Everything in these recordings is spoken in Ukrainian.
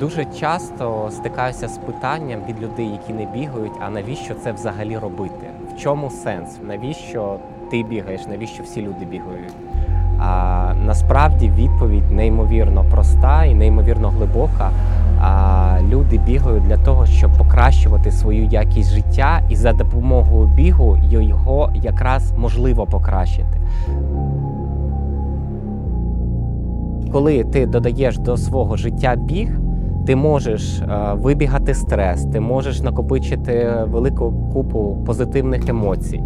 Дуже часто стикаюся з питанням від людей, які не бігають, а навіщо це взагалі робити? В чому сенс? Навіщо ти бігаєш? Навіщо всі люди бігають? А насправді відповідь неймовірно проста і неймовірно глибока. А люди бігають для того, щоб покращувати свою якість життя, і за допомогою бігу його якраз можливо покращити. Коли ти додаєш до свого життя біг, ти можеш е, вибігати стрес, ти можеш накопичити велику купу позитивних емоцій.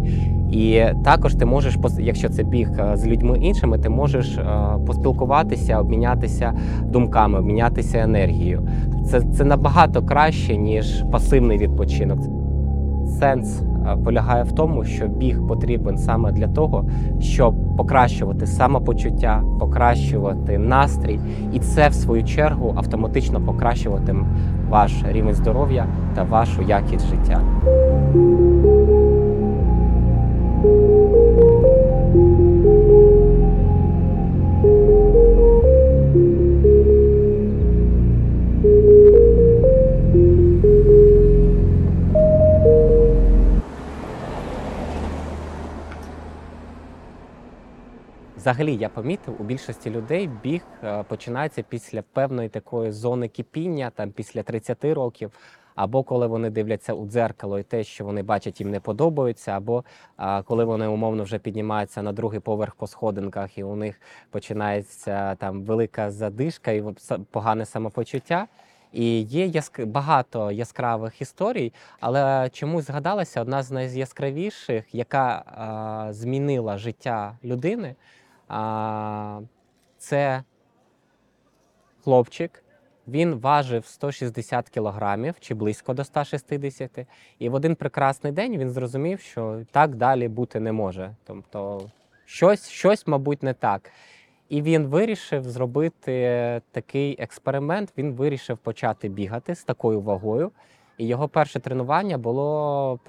І також ти можеш, якщо це біг е, з людьми іншими, ти можеш е, поспілкуватися, обмінятися думками, обмінятися енергією. Це, це набагато краще, ніж пасивний відпочинок. Сенс полягає в тому, що біг потрібен саме для того, щоб покращувати самопочуття, покращувати настрій, і це в свою чергу автоматично покращуватиме ваш рівень здоров'я та вашу якість життя. Взагалі, я помітив, у більшості людей біг е, починається після певної такої зони кипіння, там після 30 років, або коли вони дивляться у дзеркало і те, що вони бачать, їм не подобається, або коли вони умовно вже піднімаються на другий поверх по сходинках, і у них починається там велика задишка і погане самопочуття. І є яск... багато яскравих історій, але чомусь згадалася одна з найяскравіших, яка а, змінила життя людини. А, це хлопчик. Він важив 160 кілограмів чи близько до 160. І в один прекрасний день він зрозумів, що так далі бути не може. Тобто щось, щось, мабуть, не так. І він вирішив зробити такий експеримент. Він вирішив почати бігати з такою вагою. І його перше тренування було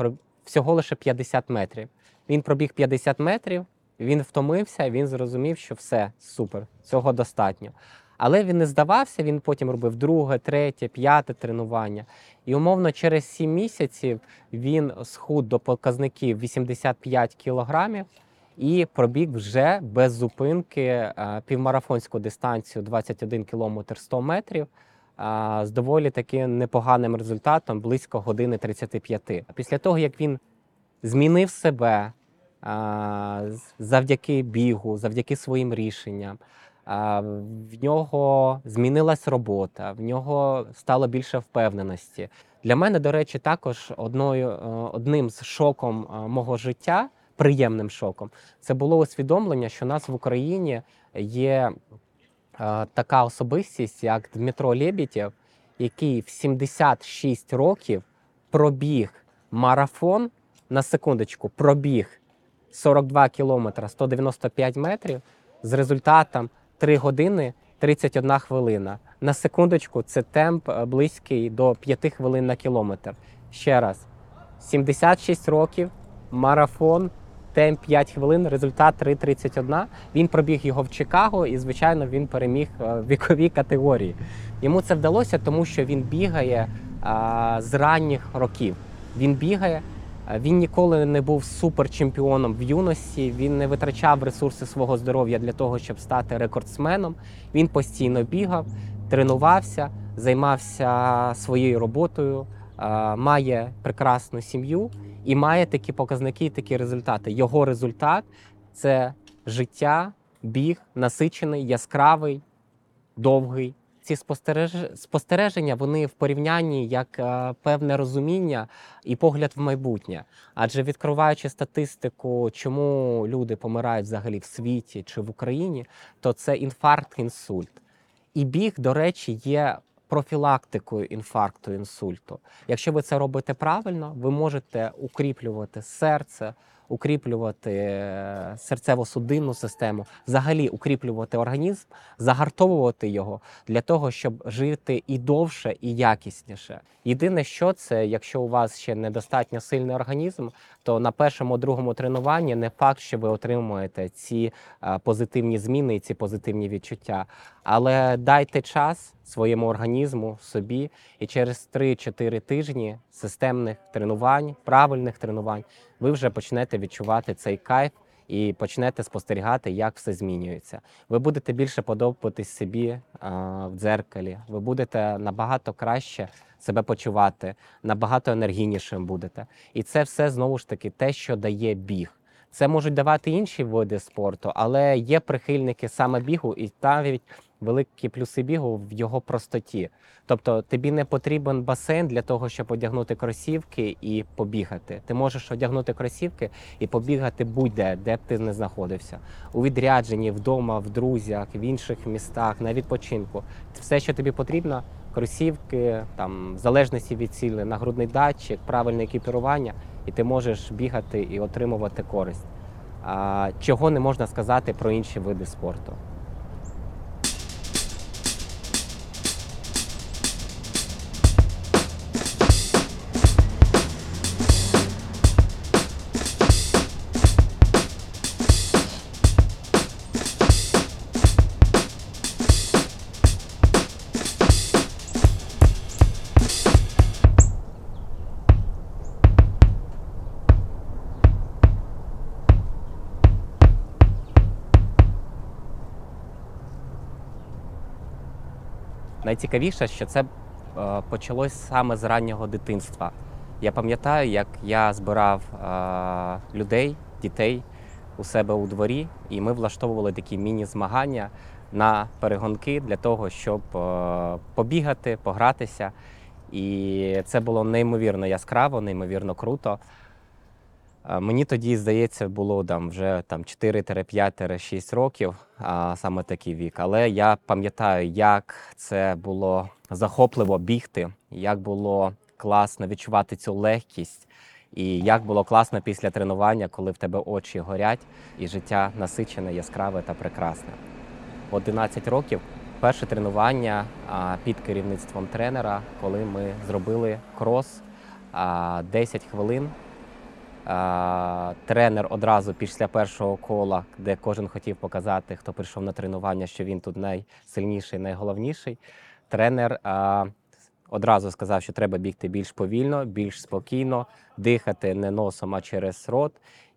всього лише 50 метрів. Він пробіг 50 метрів, він втомився, він зрозумів, що все супер, цього достатньо. Але він не здавався, він потім робив друге, третє, п'яте тренування. І умовно через 7 місяців він схуд до показників 85 кілограмів і пробіг вже без зупинки е, півмарафонську дистанцію 21 кілометр 100 метрів з доволі таки непоганим результатом близько години 35. Після того, як він змінив себе завдяки бігу, завдяки своїм рішенням. В нього змінилась робота, в нього стало більше впевненості. Для мене, до речі, також одною, е, одним з шоком е, мого життя, приємним шоком, це було усвідомлення, що у нас в Україні є е, така особистість, як Дмитро Лєбітєв, який в 76 років пробіг марафон на секундочку, пробіг 42 кілометра 195 метрів з результатом 3 години 31 хвилина. На секундочку, це темп е, близький до 5 хвилин на кілометр. Ще раз, 76 років, марафон, темп 5 хвилин, результат 3.31. Він пробіг його в Чикаго, і, звичайно, він переміг е, в віковій категорії. Йому це вдалося, тому що він бігає а, з ранніх років. Він бігає. А, Він ніколи не був суперчемпіоном в юності. Він не витрачав ресурси свого здоров'я для того, щоб стати рекордсменом. Він постійно бігав, тренувався, займався своєю роботою, має прекрасну сім'ю і має такі показники, такі результати. Його результат це життя, біг, насичений, яскравий, довгий. Ці спостереж- спостереження вони в порівнянні як е, певне розуміння і погляд в майбутнє. Адже відкриваючи статистику, чому люди помирають взагалі в світі чи в Україні, то це інфаркт, інсульт. І біг, до речі, є профілактикою інфаркту, інсульту. Якщо ви це робите правильно, ви можете укріплювати серце, укріплювати е, серцево-судинну систему, взагалі укріплювати організм, загартовувати його для того, щоб жити і довше, і якісніше. Єдине, що це, якщо у вас ще недостатньо сильний організм, то на першому другому тренуванні не факт, що ви отримуєте ці е, позитивні зміни і ці позитивні відчуття. Але дайте час своєму організму, собі, і через 3-4 тижні системних тренувань, правильних тренувань, ви вже почнете відчувати цей кайф і почнете спостерігати, як все змінюється. Ви будете більше подобатись собі а, в дзеркалі. Ви будете набагато краще себе почувати, набагато енергійнішим будете. І це все знову ж таки те, що дає біг. Це можуть давати інші види спорту, але є прихильники саме бігу, і навіть великі плюси бігу в його простоті. Тобто тобі не потрібен басейн для того, щоб одягнути кросівки і побігати. Ти можеш одягнути кросівки і побігати будь-де, де б ти не знаходився. У відрядженні, вдома, в друзях, в інших містах, на відпочинку. Все, що тобі потрібно, кросівки, там, в залежності від цілі, нагрудний датчик, правильне екіпірування, і ти можеш бігати і отримувати користь. Чого не можна сказати про інші види спорту. Найцікавіше, що це е, почалось саме з раннього дитинства. Я пам'ятаю, як я збирав е, людей, дітей у себе у дворі, і ми влаштовували такі міні-змагання на перегонки для того, щоб е, побігати, погратися. І це було неймовірно яскраво, неймовірно круто. Мені тоді, здається, було там вже там 4-5-6 років, а, саме такий вік. Але я пам'ятаю, як це було захопливо бігти, як було класно відчувати цю легкість, і як було класно після тренування, коли в тебе очі горять і життя насичене, яскраве та прекрасне. В 11 років перше тренування під керівництвом тренера, коли ми зробили крос а, 10 хвилин. Тренер одразу після першого кола, де кожен хотів показати, хто прийшов на тренування, що він тут найсильніший, найголовніший. Тренер одразу сказав, що треба бігти більш повільно, більш спокійно, дихати не носом, а через рот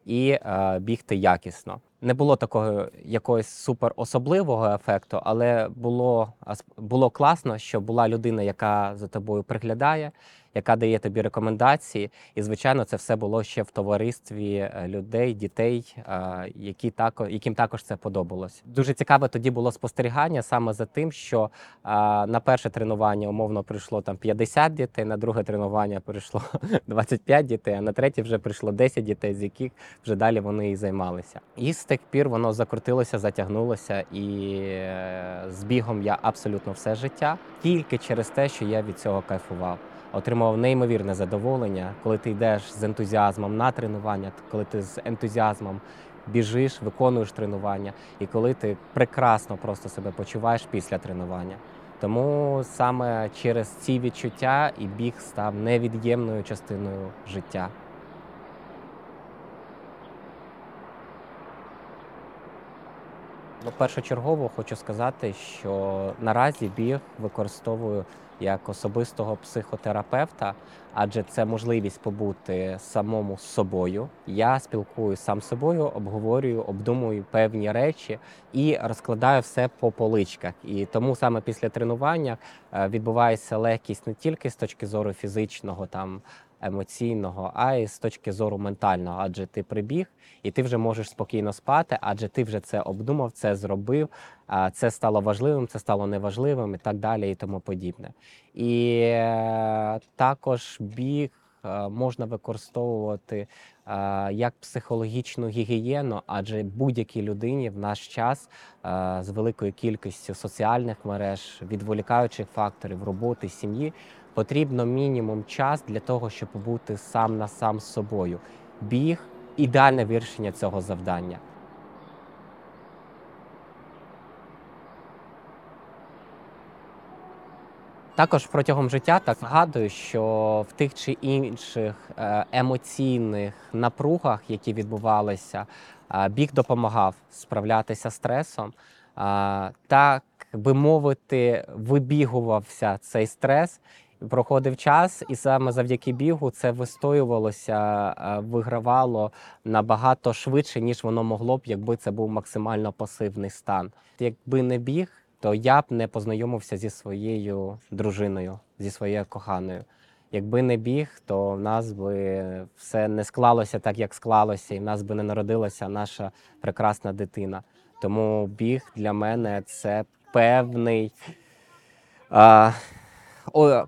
і бігти якісно. Не було такого якогось супер особливого ефекту, але було, було класно, що була людина, яка за тобою приглядає, яка дає тобі рекомендації. І, звичайно, це все було ще в товаристві е, людей, дітей, е, які тако, яким також це подобалось. Дуже цікаве тоді було спостерігання саме за тим, що е, на перше тренування умовно прийшло там 50 дітей, на друге тренування прийшло 25 дітей, а на третє вже прийшло 10 дітей, з яких вже далі вони і займалися. І з тих пір воно закрутилося, затягнулося, і з бігом я абсолютно все життя тільки через те, що я від цього кайфував отримував неймовірне задоволення, коли ти йдеш з ентузіазмом на тренування, коли ти з ентузіазмом біжиш, виконуєш тренування, і коли ти прекрасно просто себе почуваєш після тренування. Тому саме через ці відчуття і біг став невід'ємною частиною життя. Ну, першочергово хочу сказати, що наразі біг використовую як особистого психотерапевта, адже це можливість побути самому з собою. Я спілкую сам з собою, обговорюю, обдумую певні речі і розкладаю все по поличках. І тому саме після тренування е, відбувається легкість не тільки з точки зору фізичного там. Емоційного, а й з точки зору ментального, адже ти прибіг і ти вже можеш спокійно спати, адже ти вже це обдумав, це зробив, а це стало важливим, це стало неважливим і так далі, і тому подібне. І е, також біг е, можна використовувати е, як психологічну гігієну, адже будь-якій людині в наш час е, з великою кількістю соціальних мереж, відволікаючих факторів, роботи, сім'ї потрібно мінімум час для того, щоб бути сам на сам з собою. Біг ідеальне вирішення цього завдання. Також протягом життя так згадую, що в тих чи інших е, емоційних напругах, які відбувалися, е, біг допомагав справлятися з стресом. Е, Так би мовити, вибігувався цей стрес, проходив час, і саме завдяки бігу це вистоювалося, е, вигравало набагато швидше, ніж воно могло б, якби це був максимально пасивний стан. Якби не біг, то я б не познайомився зі своєю дружиною, зі своєю коханою. Якби не біг, то в нас би все не склалося так, як склалося, і в нас би не народилася наша прекрасна дитина. Тому біг для мене це певний а,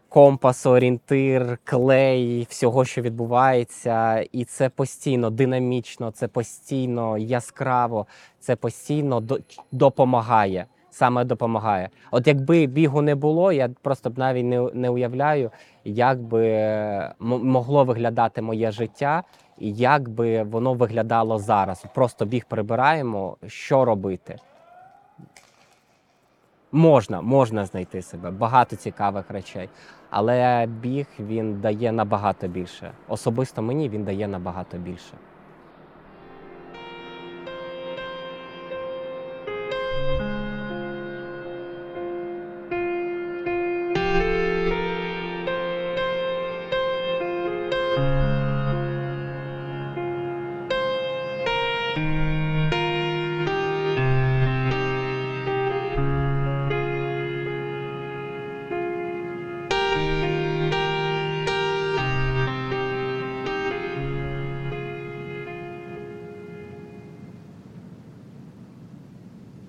компас, орієнтир, клей всього, що відбувається, і це постійно динамічно, це постійно яскраво, це постійно до- допомагає. Саме допомагає. От якби бігу не було, я просто б навіть не, не уявляю, як би могло виглядати моє життя, і як би воно виглядало зараз. Просто біг прибираємо, що робити. Можна, можна знайти себе, багато цікавих речей. Але біг він дає набагато більше. Особисто мені він дає набагато більше.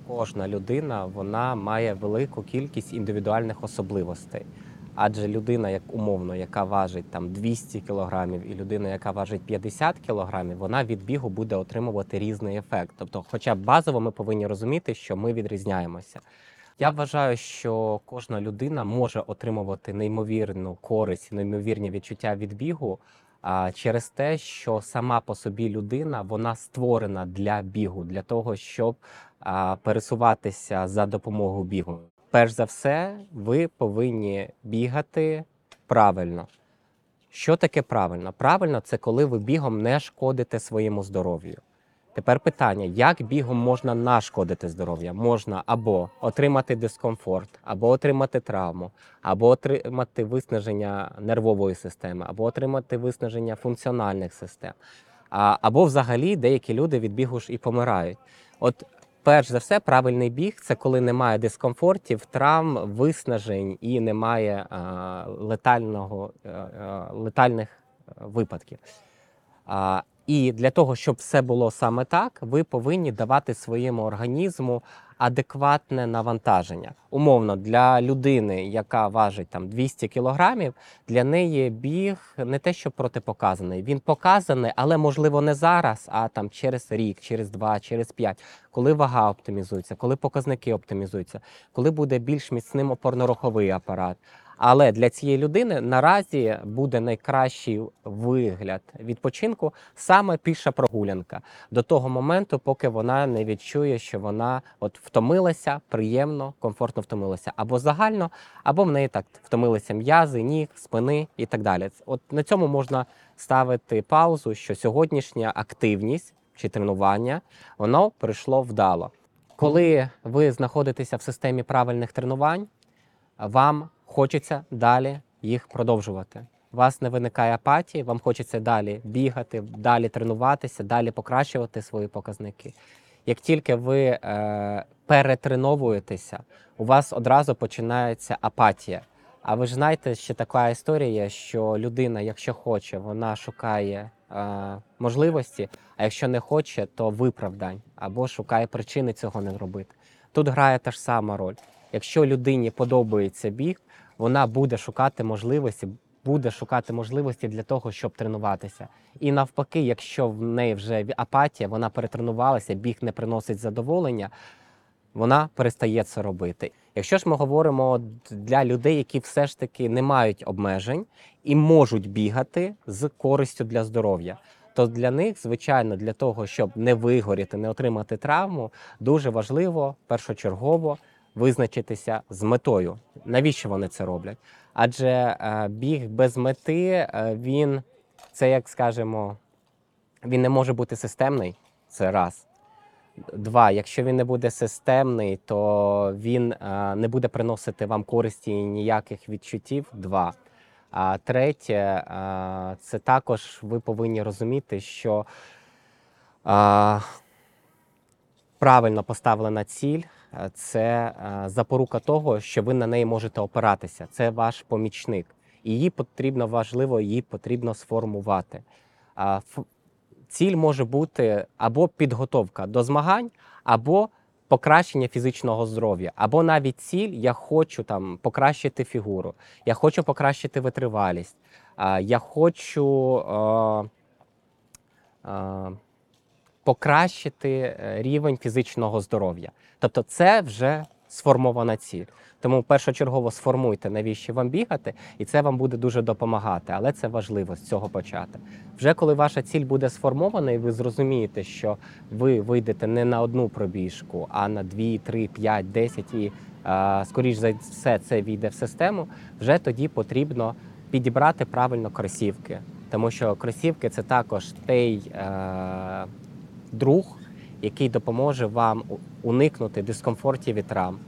Кожна людина вона має велику кількість індивідуальних особливостей. Адже людина, як умовно, яка важить там 200 кілограмів, і людина, яка важить 50 кілограмів, вона від бігу буде отримувати різний ефект. Тобто, хоча б базово ми повинні розуміти, що ми відрізняємося. Я вважаю, що кожна людина може отримувати неймовірну користь, неймовірні відчуття від бігу. А через те, що сама по собі людина вона створена для бігу, для того, щоб пересуватися за допомогою бігу. Перш за все, ви повинні бігати правильно. Що таке правильно? Правильно це коли ви бігом не шкодите своєму здоров'ю. Тепер питання: як бігом можна нашкодити здоров'я? Можна або отримати дискомфорт, або отримати травму, або отримати виснаження нервової системи, або отримати виснаження функціональних систем. Або взагалі деякі люди від бігу ж і помирають. От перш за все, правильний біг це коли немає дискомфортів, травм, виснажень і немає а, летального, е, е, летальних е, випадків. І для того, щоб все було саме так, ви повинні давати своєму організму адекватне навантаження. Умовно, для людини, яка важить там 200 кілограмів, для неї біг не те, що протипоказаний. Він показаний, але можливо не зараз, а там через рік, через два, через п'ять, коли вага оптимізується, коли показники оптимізуються, коли буде більш міцним опорно-руховий апарат. Але для цієї людини наразі буде найкращий вигляд відпочинку саме піша прогулянка до того моменту, поки вона не відчує, що вона от втомилася, приємно, комфортно втомилася, або загально, або в неї так втомилися м'язи, ніг, спини і так далі. От на цьому можна ставити паузу, що сьогоднішня активність чи тренування воно прийшло вдало. Коли ви знаходитеся в системі правильних тренувань, вам хочеться далі їх продовжувати. У вас не виникає апатії, вам хочеться далі бігати, далі тренуватися, далі покращувати свої показники. Як тільки ви е, перетреновуєтеся, у вас одразу починається апатія. А ви ж знаєте, ще така історія, що людина, якщо хоче, вона шукає е, можливості, а якщо не хоче, то виправдань або шукає причини цього не робити. Тут грає та ж сама роль. Якщо людині подобається біг, вона буде шукати можливості, буде шукати можливості для того, щоб тренуватися. І навпаки, якщо в неї вже апатія, вона перетренувалася, біг не приносить задоволення, вона перестає це робити. Якщо ж ми говоримо для людей, які все ж таки не мають обмежень і можуть бігати з користю для здоров'я, то для них, звичайно, для того, щоб не вигоріти, не отримати травму, дуже важливо першочергово визначитися з метою. Навіщо вони це роблять? Адже е, біг без мети е, він це як скажемо, він не може бути системний. Це раз. Два, якщо він не буде системний, то він е, не буде приносити вам користі і ніяких відчуттів. Два. А третє, це також ви повинні розуміти, що правильно поставлена ціль це е, запорука того, що ви на неї можете опиратися. Це ваш помічник. Її потрібно важливо, її потрібно сформувати. Ціль може бути або підготовка до змагань, або покращення фізичного здоров'я, або навіть ціль я хочу там покращити фігуру, я хочу покращити витривалість, я хочу е, е, покращити е, рівень фізичного здоров'я. Тобто, це вже сформована ціль. Тому першочергово сформуйте, навіщо вам бігати, і це вам буде дуже допомагати. Але це важливо з цього почати. Вже коли ваша ціль буде сформована, і ви зрозумієте, що ви вийдете не на одну пробіжку, а на 2, 3, 5, 10 і е, скоріш за все це війде в систему. Вже тоді потрібно підібрати правильно кросівки, тому що кросівки це також той е, друг, який допоможе вам уникнути дискомфортів і травм.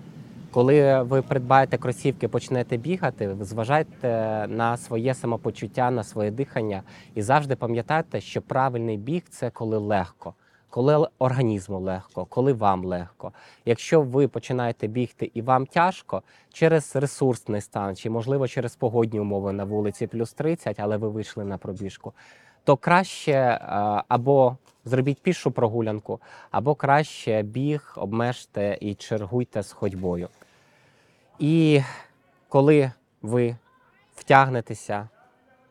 Коли ви придбаєте кросівки, почнете бігати, зважайте на своє самопочуття, на своє дихання і завжди пам'ятайте, що правильний біг це коли легко, коли організму легко, коли вам легко. Якщо ви починаєте бігти і вам тяжко через ресурсний стан, чи можливо через погодні умови на вулиці плюс 30, але ви вийшли на пробіжку, то краще е, або зробіть пішу прогулянку, або краще біг обмежте і чергуйте з ходьбою. І коли ви втягнетеся,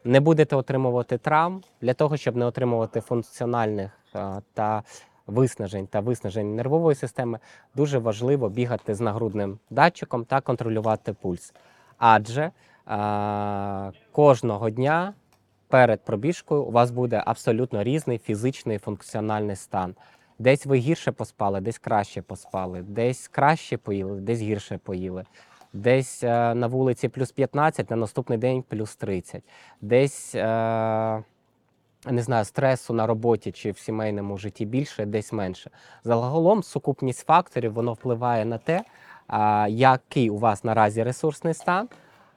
не будете отримувати травм для того, щоб не отримувати функціональних е, та виснажень та виснажень нервової системи, дуже важливо бігати з нагрудним датчиком та контролювати пульс. Адже е, кожного дня перед пробіжкою у вас буде абсолютно різний фізичний і функціональний стан. Десь ви гірше поспали, десь краще поспали, десь краще поїли, десь гірше поїли. Десь е, на вулиці плюс 15, на наступний день плюс 30. Десь е, не знаю, стресу на роботі чи в сімейному житті більше, десь менше. Загалом сукупність факторів воно впливає на те, а, який у вас наразі ресурсний стан.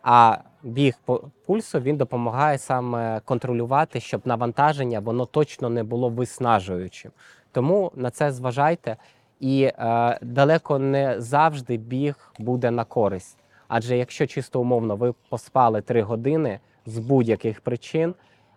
А біг по пульсу він допомагає саме контролювати, щоб навантаження воно точно не було виснажуючим. Тому на це зважайте. І е, далеко не завжди біг буде на користь. Адже якщо чисто умовно ви поспали 3 години з будь-яких причин,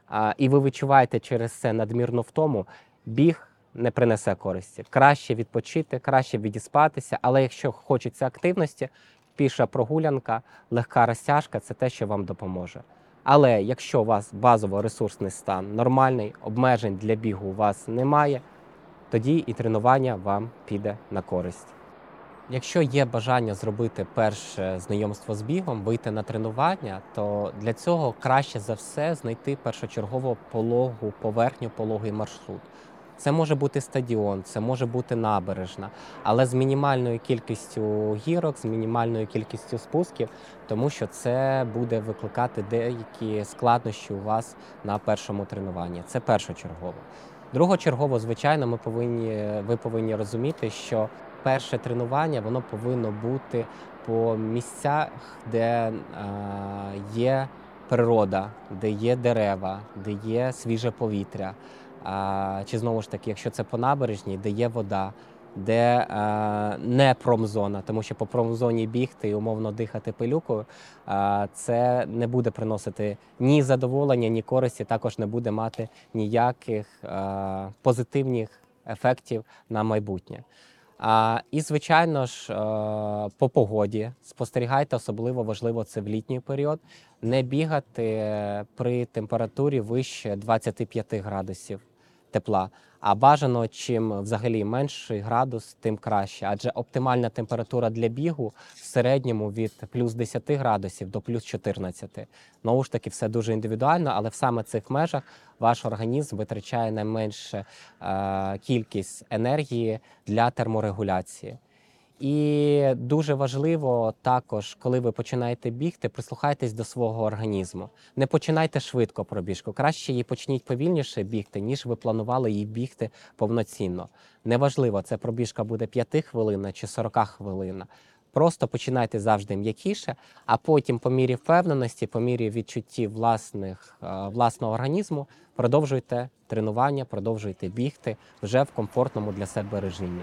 а, і ви відчуваєте через це надмірну втому, біг не принесе користі. Краще відпочити, краще відіспатися, але якщо хочеться активності, піша прогулянка, легка розтяжка це те, що вам допоможе. Але якщо у вас базово ресурсний стан нормальний, обмежень для бігу у вас немає, тоді і тренування вам піде на користь. Якщо є бажання зробити перше знайомство з бігом, вийти на тренування, то для цього краще за все знайти першочергово пологу поверхню, пологий маршрут. Це може бути стадіон, це може бути набережна, але з мінімальною кількістю гірок, з мінімальною кількістю спусків, тому що це буде викликати деякі складнощі у вас на першому тренуванні. Це першочергово. Другочергово, звичайно, ми повинні, ви повинні розуміти, що перше тренування воно повинно бути по місцях, де е, є природа, де є дерева, де є свіже повітря. Чи знову ж таки, якщо це по набережній, де є вода, де е, не промзона, тому що по промзоні бігти і умовно дихати пилюкою, е, це не буде приносити ні задоволення, ні користі, також не буде мати ніяких е, позитивних ефектів на майбутнє. А, і, звичайно ж, по погоді. Спостерігайте, особливо важливо це в літній період, не бігати при температурі вище 25 градусів тепла. А бажано, чим взагалі менший градус, тим краще. Адже оптимальна температура для бігу в середньому від плюс 10 градусів до плюс 14. Знову ж таки, все дуже індивідуально, але в саме цих межах ваш організм витрачає найменше е, кількість енергії для терморегуляції. І дуже важливо також, коли ви починаєте бігти, прислухайтесь до свого організму. Не починайте швидко пробіжку. Краще її почніть повільніше бігти, ніж ви планували її бігти повноцінно. Неважливо, це пробіжка буде 5 хвилин чи 40 хвилин. Просто починайте завжди м'якіше, а потім, по мірі впевненості, по мірі відчуттів власних, е, власного організму, продовжуйте тренування, продовжуйте бігти вже в комфортному для себе режимі.